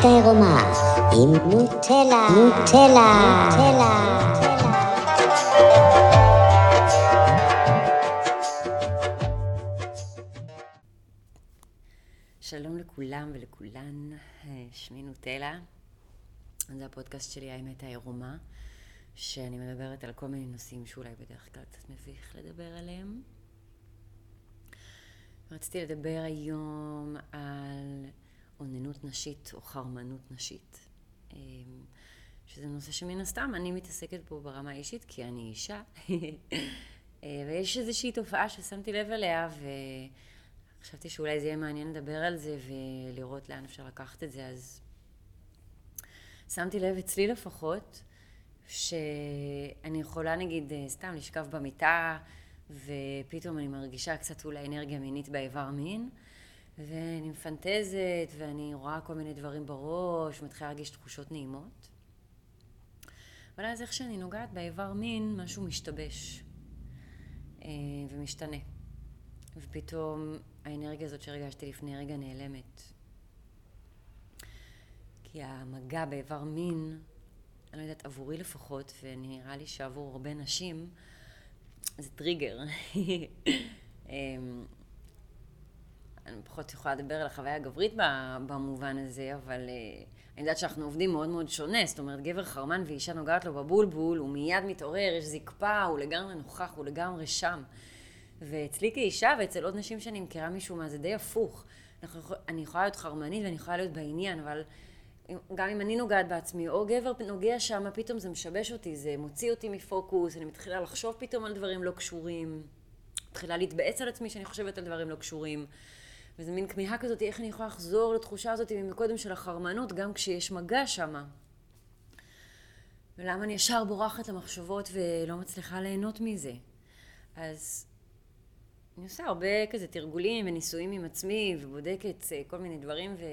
האמת העירומה עם נוטלה, נוטלה, נוטלה. שלום לכולם ולכולן, שמי נוטלה. זה הפודקאסט שלי, האמת העירומה, שאני מדברת על כל מיני נושאים שאולי בדרך כלל קצת מביך לדבר עליהם. רציתי לדבר היום על אוננות נשית או חרמנות נשית. אמ, שזה נושא שמן הסתם אני מתעסקת בו ברמה האישית כי אני אישה. אה, ויש איזושהי תופעה ששמתי לב אליה וחשבתי שאולי זה יהיה מעניין לדבר על זה ולראות לאן אפשר לקחת את זה. אז שמתי לב אצלי לפחות שאני יכולה נגיד אה, סתם לשכב במיטה ופתאום אני מרגישה קצת אולי אנרגיה מינית באיבר מין, ואני מפנטזת, ואני רואה כל מיני דברים בראש, מתחילה להרגיש תחושות נעימות. אבל אז איך שאני נוגעת באיבר מין, משהו משתבש אה, ומשתנה. ופתאום האנרגיה הזאת שהרגשתי לפני רגע נעלמת. כי המגע באיבר מין, אני לא יודעת, עבורי לפחות, ונראה לי שעבור הרבה נשים, זה טריגר. אני פחות יכולה לדבר על החוויה הגברית במובן הזה, אבל uh, אני יודעת שאנחנו עובדים מאוד מאוד שונה. זאת אומרת, גבר חרמן ואישה נוגעת לו בבולבול, הוא מיד מתעורר, יש זקפה, הוא לגמרי נוכח, הוא לגמרי שם. ואצלי כאישה ואצל עוד נשים שאני מכירה משהו מה, זה די הפוך. אני יכולה להיות חרמנית ואני יכולה להיות בעניין, אבל גם אם אני נוגעת בעצמי, או גבר נוגע שם, פתאום זה משבש אותי, זה מוציא אותי מפוקוס, אני מתחילה לחשוב פתאום על דברים לא קשורים, מתחילה להתבאס על עצמי שאני חושבת על דברים לא קשורים. וזה מין כמיהה כזאת, איך אני יכולה לחזור לתחושה הזאת מקודם של החרמנות, גם כשיש מגע שם. ולמה אני ישר בורחת למחשבות ולא מצליחה ליהנות מזה. אז אני עושה הרבה כזה תרגולים וניסויים עם עצמי, ובודקת אה, כל מיני דברים, ו...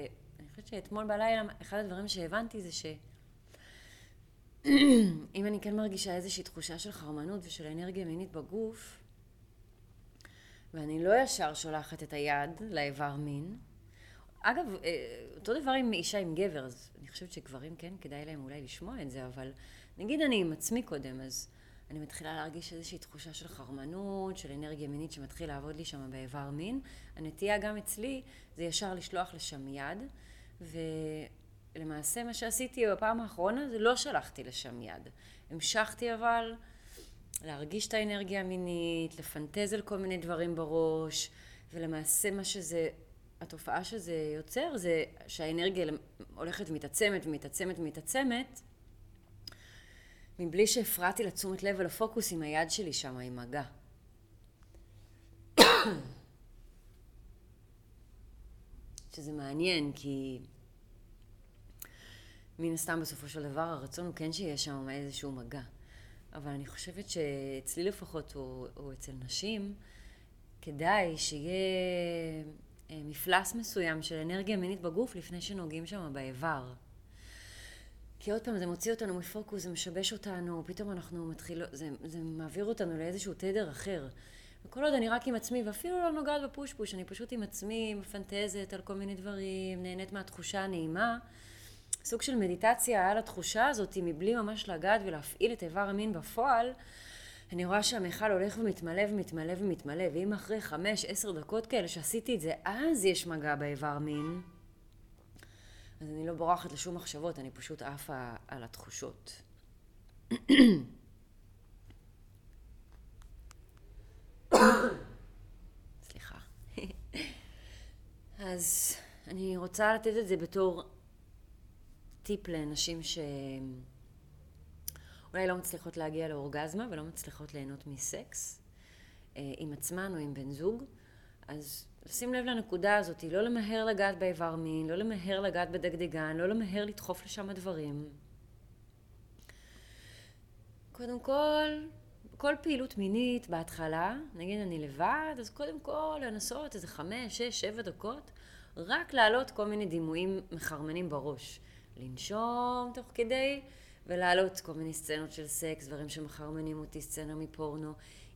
חושבת שאתמול בלילה, אחד הדברים שהבנתי זה ש... אם אני כן מרגישה איזושהי תחושה של חרמנות ושל אנרגיה מינית בגוף, ואני לא ישר שולחת את היד לאיבר מין, אגב, אה, אותו דבר עם אישה עם גבר, אז אני חושבת שגברים כן, כדאי להם אולי לשמוע את זה, אבל נגיד אני עם עצמי קודם, אז אני מתחילה להרגיש איזושהי תחושה של חרמנות, של אנרגיה מינית שמתחיל לעבוד לי שם באיבר מין. הנטייה גם אצלי זה ישר לשלוח לשם יד. ולמעשה מה שעשיתי בפעם האחרונה זה לא שלחתי לשם יד. המשכתי אבל להרגיש את האנרגיה המינית, לפנטז על כל מיני דברים בראש, ולמעשה מה שזה, התופעה שזה יוצר זה שהאנרגיה הולכת ומתעצמת ומתעצמת ומתעצמת, מבלי שהפרעתי לתשומת לב ולפוקוס עם היד שלי שם, עם מגע. שזה מעניין, כי מן הסתם בסופו של דבר הרצון הוא כן שיהיה שם איזשהו מגע. אבל אני חושבת שאצלי לפחות, או, או אצל נשים, כדאי שיהיה אה, מפלס מסוים של אנרגיה מינית בגוף לפני שנוגעים שם באיבר. כי עוד פעם, זה מוציא אותנו מפוקוס, זה משבש אותנו, פתאום אנחנו מתחילות, זה, זה מעביר אותנו לאיזשהו תדר אחר. וכל עוד אני רק עם עצמי, ואפילו לא נוגעת בפוש-פוש, אני פשוט עם עצמי, מפנטזת על כל מיני דברים, נהנית מהתחושה הנעימה. סוג של מדיטציה על התחושה הזאת, מבלי ממש לגעת ולהפעיל את איבר המין בפועל, אני רואה שהמיכל הולך ומתמלא ומתמלא ומתמלא, ואם אחרי חמש, עשר דקות כאלה שעשיתי את זה, אז יש מגע באיבר מין, אז אני לא בורחת לשום מחשבות, אני פשוט עפה על התחושות. סליחה. אז אני רוצה לתת את זה בתור טיפ לנשים שאולי לא מצליחות להגיע לאורגזמה ולא מצליחות ליהנות מסקס אה, עם עצמן או עם בן זוג. אז לשים לב לנקודה הזאת, לא למהר לגעת באיבר מין, לא למהר לגעת בדגדגן, לא למהר לדחוף לשם הדברים. קודם כל, כל פעילות מינית בהתחלה, נגיד אני לבד, אז קודם כל לנסות איזה חמש, שש, שבע דקות, רק להעלות כל מיני דימויים מחרמנים בראש. לנשום תוך כדי, ולהעלות כל מיני סצנות של סקס, דברים שמחרמנים אותי, סצנה מפורנו.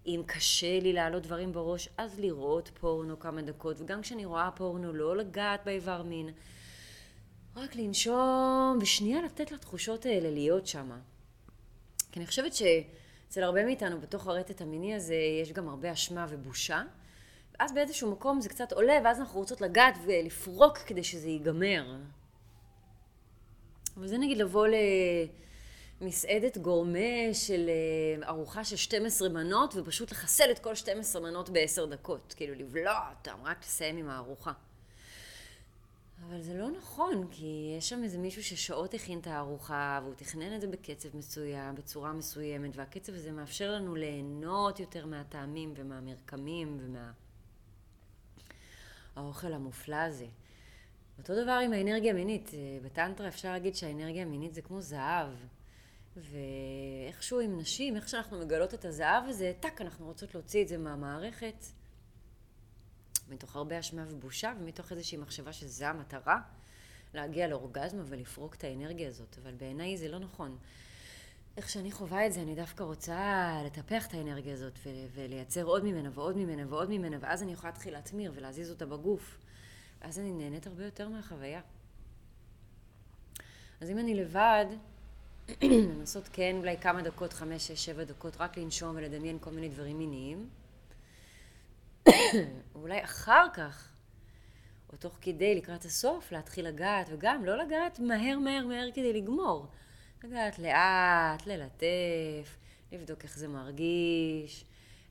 אם קשה לי להעלות דברים בראש, אז לראות פורנו כמה דקות, וגם כשאני רואה פורנו, לא לגעת באיבר מין. רק לנשום, ושנייה לתת לתחושות האלה להיות שמה. כי אני חושבת שאצל הרבה מאיתנו, בתוך הרטט המיני הזה, יש גם הרבה אשמה ובושה. ואז באיזשהו מקום זה קצת עולה, ואז אנחנו רוצות לגעת ולפרוק כדי שזה ייגמר. אבל זה נגיד לבוא למסעדת גורמה של אה, ארוחה של 12 מנות, ופשוט לחסל את כל 12 מנות בעשר דקות. כאילו לבלוע אותם, רק לסיים עם הארוחה. אבל זה לא נכון, כי יש שם איזה מישהו ששעות הכין את הארוחה, והוא תכנן את זה בקצב מסוים, בצורה מסוימת, והקצב הזה מאפשר לנו ליהנות יותר מהטעמים ומהמרקמים ומהאוכל המופלא הזה. אותו דבר עם האנרגיה המינית. בטנטרה אפשר להגיד שהאנרגיה המינית זה כמו זהב. ואיכשהו עם נשים, איך שאנחנו מגלות את הזהב הזה, טאק, אנחנו רוצות להוציא את זה מהמערכת. מתוך הרבה אשמה ובושה, ומתוך איזושהי מחשבה שזה המטרה, להגיע לאורגזמה ולפרוק את האנרגיה הזאת. אבל בעיניי זה לא נכון. איך שאני חווה את זה, אני דווקא רוצה לטפח את האנרגיה הזאת ולייצר עוד ממנה ועוד ממנה ועוד ממנה, ואז אני יכולה להתחיל להטמיר ולהזיז אותה בגוף. ואז אני נהנית הרבה יותר מהחוויה. אז אם אני לבד, לנסות כן אולי כמה דקות, חמש, שש, שבע דקות, רק לנשום ולדמיין כל מיני דברים מיניים. אולי אחר כך, או תוך כדי, לקראת הסוף, להתחיל לגעת, וגם לא לגעת מהר מהר מהר כדי לגמור. לגעת לאט, ללטף, לבדוק איך זה מרגיש,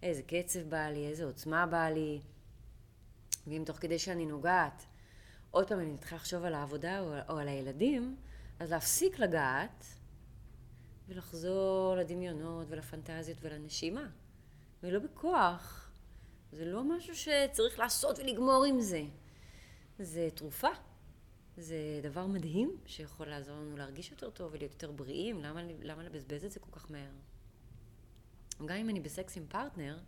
איזה קצב בא לי, איזה עוצמה בא לי. ואם תוך כדי שאני נוגעת, עוד פעם אני מתחילה לחשוב על העבודה או, או על הילדים, אז להפסיק לגעת ולחזור לדמיונות ולפנטזיות ולנשימה. ולא בכוח, זה לא משהו שצריך לעשות ולגמור עם זה. זה תרופה. זה דבר מדהים שיכול לעזור לנו להרגיש יותר טוב ולהיות יותר בריאים. למה, למה לבזבז את זה כל כך מהר? גם אם אני בסקס עם פרטנר,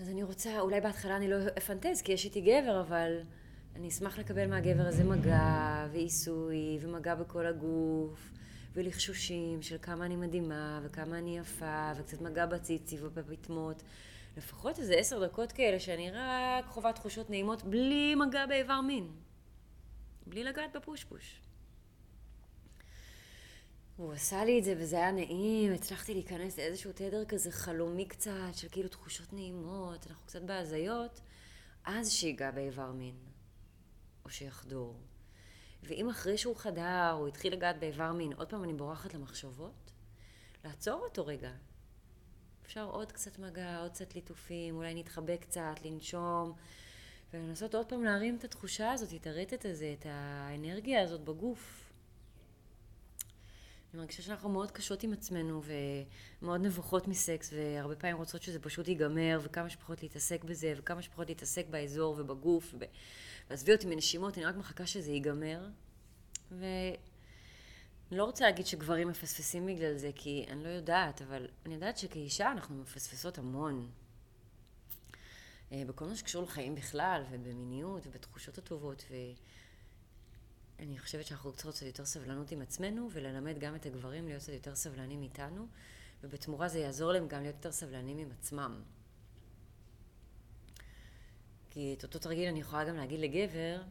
אז אני רוצה, אולי בהתחלה אני לא אפנטז כי יש איתי גבר, אבל אני אשמח לקבל מהגבר הזה מגע ועיסוי ומגע בכל הגוף ולחשושים של כמה אני מדהימה וכמה אני יפה וקצת מגע בציצי ובפטמות. לפחות איזה עשר דקות כאלה שאני רק חווה תחושות נעימות בלי מגע באיבר מין. בלי לגעת בפושפוש. הוא עשה לי את זה וזה היה נעים, הצלחתי להיכנס לאיזשהו תדר כזה חלומי קצת, של כאילו תחושות נעימות, אנחנו קצת בהזיות, אז שיגע באיבר מין, או שיחדור. ואם אחרי שהוא חדר, הוא התחיל לגעת באיבר מין, עוד פעם אני בורחת למחשבות, לעצור אותו רגע, אפשר עוד קצת מגע, עוד קצת ליטופים, אולי נתחבק קצת, לנשום, ולנסות עוד פעם להרים את התחושה הזאת, את הרטט הזה, את האנרגיה הזאת בגוף. אני מרגישה שאנחנו מאוד קשות עם עצמנו ומאוד נבוכות מסקס והרבה פעמים רוצות שזה פשוט ייגמר וכמה שפחות להתעסק בזה וכמה שפחות להתעסק באזור ובגוף ועזבי אותי מנשימות, אני רק מחכה שזה ייגמר. ו... אני לא רוצה להגיד שגברים מפספסים בגלל זה, כי אני לא יודעת, אבל אני יודעת שכאישה אנחנו מפספסות המון. אה, בכל מה שקשור לחיים בכלל, ובמיניות, ובתחושות הטובות, ואני חושבת שאנחנו צריכות יותר סבלנות עם עצמנו, וללמד גם את הגברים להיות קצת יותר סבלנים איתנו, ובתמורה זה יעזור להם גם להיות יותר סבלנים עם עצמם. כי את אותו תרגיל אני יכולה גם להגיד לגבר,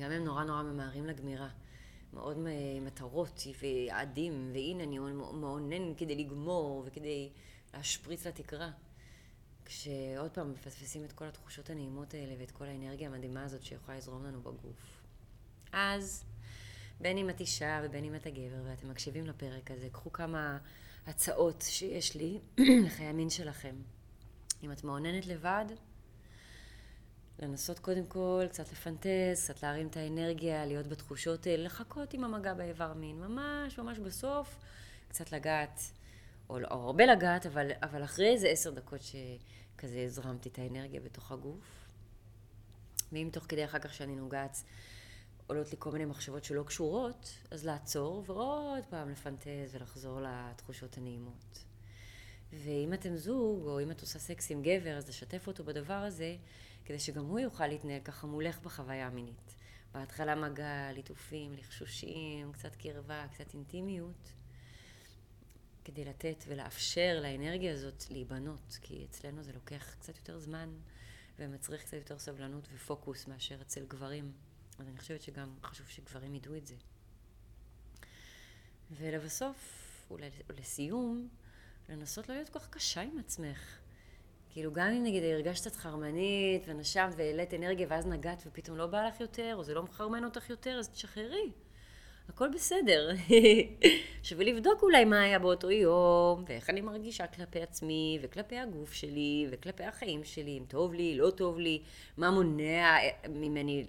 גם הם נורא נורא ממהרים לגמירה. מאוד מטרות ויעדים, והנה אני מעונן כדי לגמור וכדי להשפריץ לתקרה. כשעוד פעם מפספסים את כל התחושות הנעימות האלה ואת כל האנרגיה המדהימה הזאת שיכולה לזרום לנו בגוף. אז, בין אם את אישה ובין אם אתה גבר ואתם מקשיבים לפרק הזה, קחו כמה הצעות שיש לי לחיי המין שלכם. אם את מעוננת לבד, לנסות קודם כל קצת לפנטז, קצת להרים את האנרגיה, להיות בתחושות, לחכות עם המגע באיבר מין, ממש ממש בסוף, קצת לגעת, או, או הרבה לגעת, אבל, אבל אחרי איזה עשר דקות שכזה הזרמתי את האנרגיה בתוך הגוף. ואם תוך כדי אחר כך שאני נוגעת עולות לי כל מיני מחשבות שלא קשורות, אז לעצור ועוד פעם לפנטז ולחזור לתחושות הנעימות. ואם אתם זוג, או אם את עושה סקס עם גבר, אז לשתף אותו בדבר הזה, כדי שגם הוא יוכל להתנהל ככה מולך בחוויה המינית. בהתחלה מגע, ליטופים, לחשושים, קצת קרבה, קצת אינטימיות, כדי לתת ולאפשר לאנרגיה הזאת להיבנות, כי אצלנו זה לוקח קצת יותר זמן ומצריך קצת יותר סבלנות ופוקוס מאשר אצל גברים. אז אני חושבת שגם חשוב שגברים ידעו את זה. ולבסוף, ולסיום, לנסות לא להיות כל כך קשה עם עצמך. כאילו, גם אם נגיד הרגשת את חרמנית, ונשמת והעלית אנרגיה, ואז נגעת ופתאום לא בא לך יותר, או זה לא מחרמן אותך יותר, אז תשחררי. הכל בסדר. שווה לבדוק אולי מה היה באותו יום, ואיך אני מרגישה כלפי עצמי, וכלפי הגוף שלי, וכלפי החיים שלי, אם טוב לי, לא טוב לי, מה מונע ממני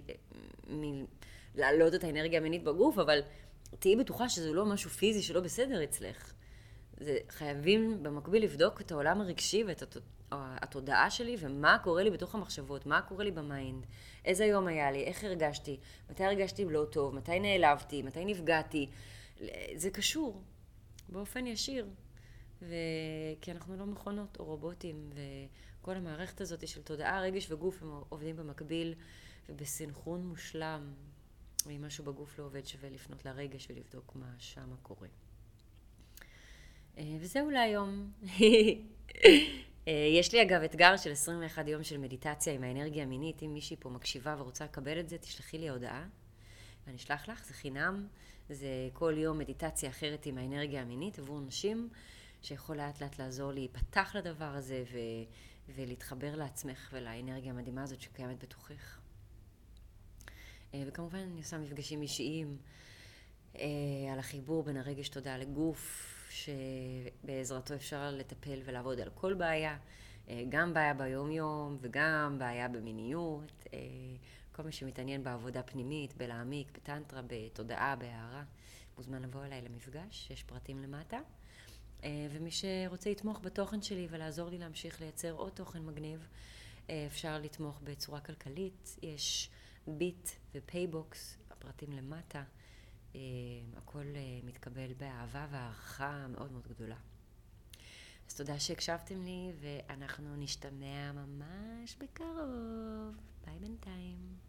להעלות את האנרגיה המינית בגוף, אבל תהיי בטוחה שזה לא משהו פיזי שלא בסדר אצלך. זה, חייבים במקביל לבדוק את העולם הרגשי ואת. התודעה שלי ומה קורה לי בתוך המחשבות, מה קורה לי ב mind, איזה יום היה לי, איך הרגשתי, מתי הרגשתי לא טוב, מתי נעלבתי, מתי נפגעתי. זה קשור באופן ישיר. ו... כי אנחנו לא מכונות או רובוטים, וכל המערכת הזאת של תודעה, רגש וגוף הם עובדים במקביל ובסנכרון מושלם. ואם משהו בגוף לא עובד, שווה לפנות לרגש ולבדוק מה שמה קורה. אה, וזהו להיום. אה, יש לי אגב אתגר של 21 יום של מדיטציה עם האנרגיה המינית. אם מישהי פה מקשיבה ורוצה לקבל את זה, תשלחי לי הודעה ואני אשלח לך, זה חינם. זה כל יום מדיטציה אחרת עם האנרגיה המינית עבור נשים, שיכול לאט לאט לעזור להיפתח לדבר הזה ו- ולהתחבר לעצמך ולאנרגיה המדהימה הזאת שקיימת בתוכך. אה, וכמובן אני עושה מפגשים אישיים על החיבור בין הרגש תודה לגוף, שבעזרתו אפשר לטפל ולעבוד על כל בעיה, אה, גם בעיה ביום-יום וגם בעיה במיניות. אה, כל מי שמתעניין בעבודה פנימית, בלהעמיק, בטנטרה, בתודעה, בהערה, מוזמן לבוא אליי למפגש, יש פרטים למטה. אה, ומי שרוצה לתמוך בתוכן שלי ולעזור לי להמשיך לייצר עוד תוכן מגניב, אפשר לתמוך בצורה כלכלית. יש ביט ופייבוקס, הפרטים למטה. אה, הכל אה, מתקבל באהבה והערכה מאוד מאוד גדולה. אז תודה שהקשבתם לי, ואנחנו נשתמע ממש בקרוב. ביי בינתיים.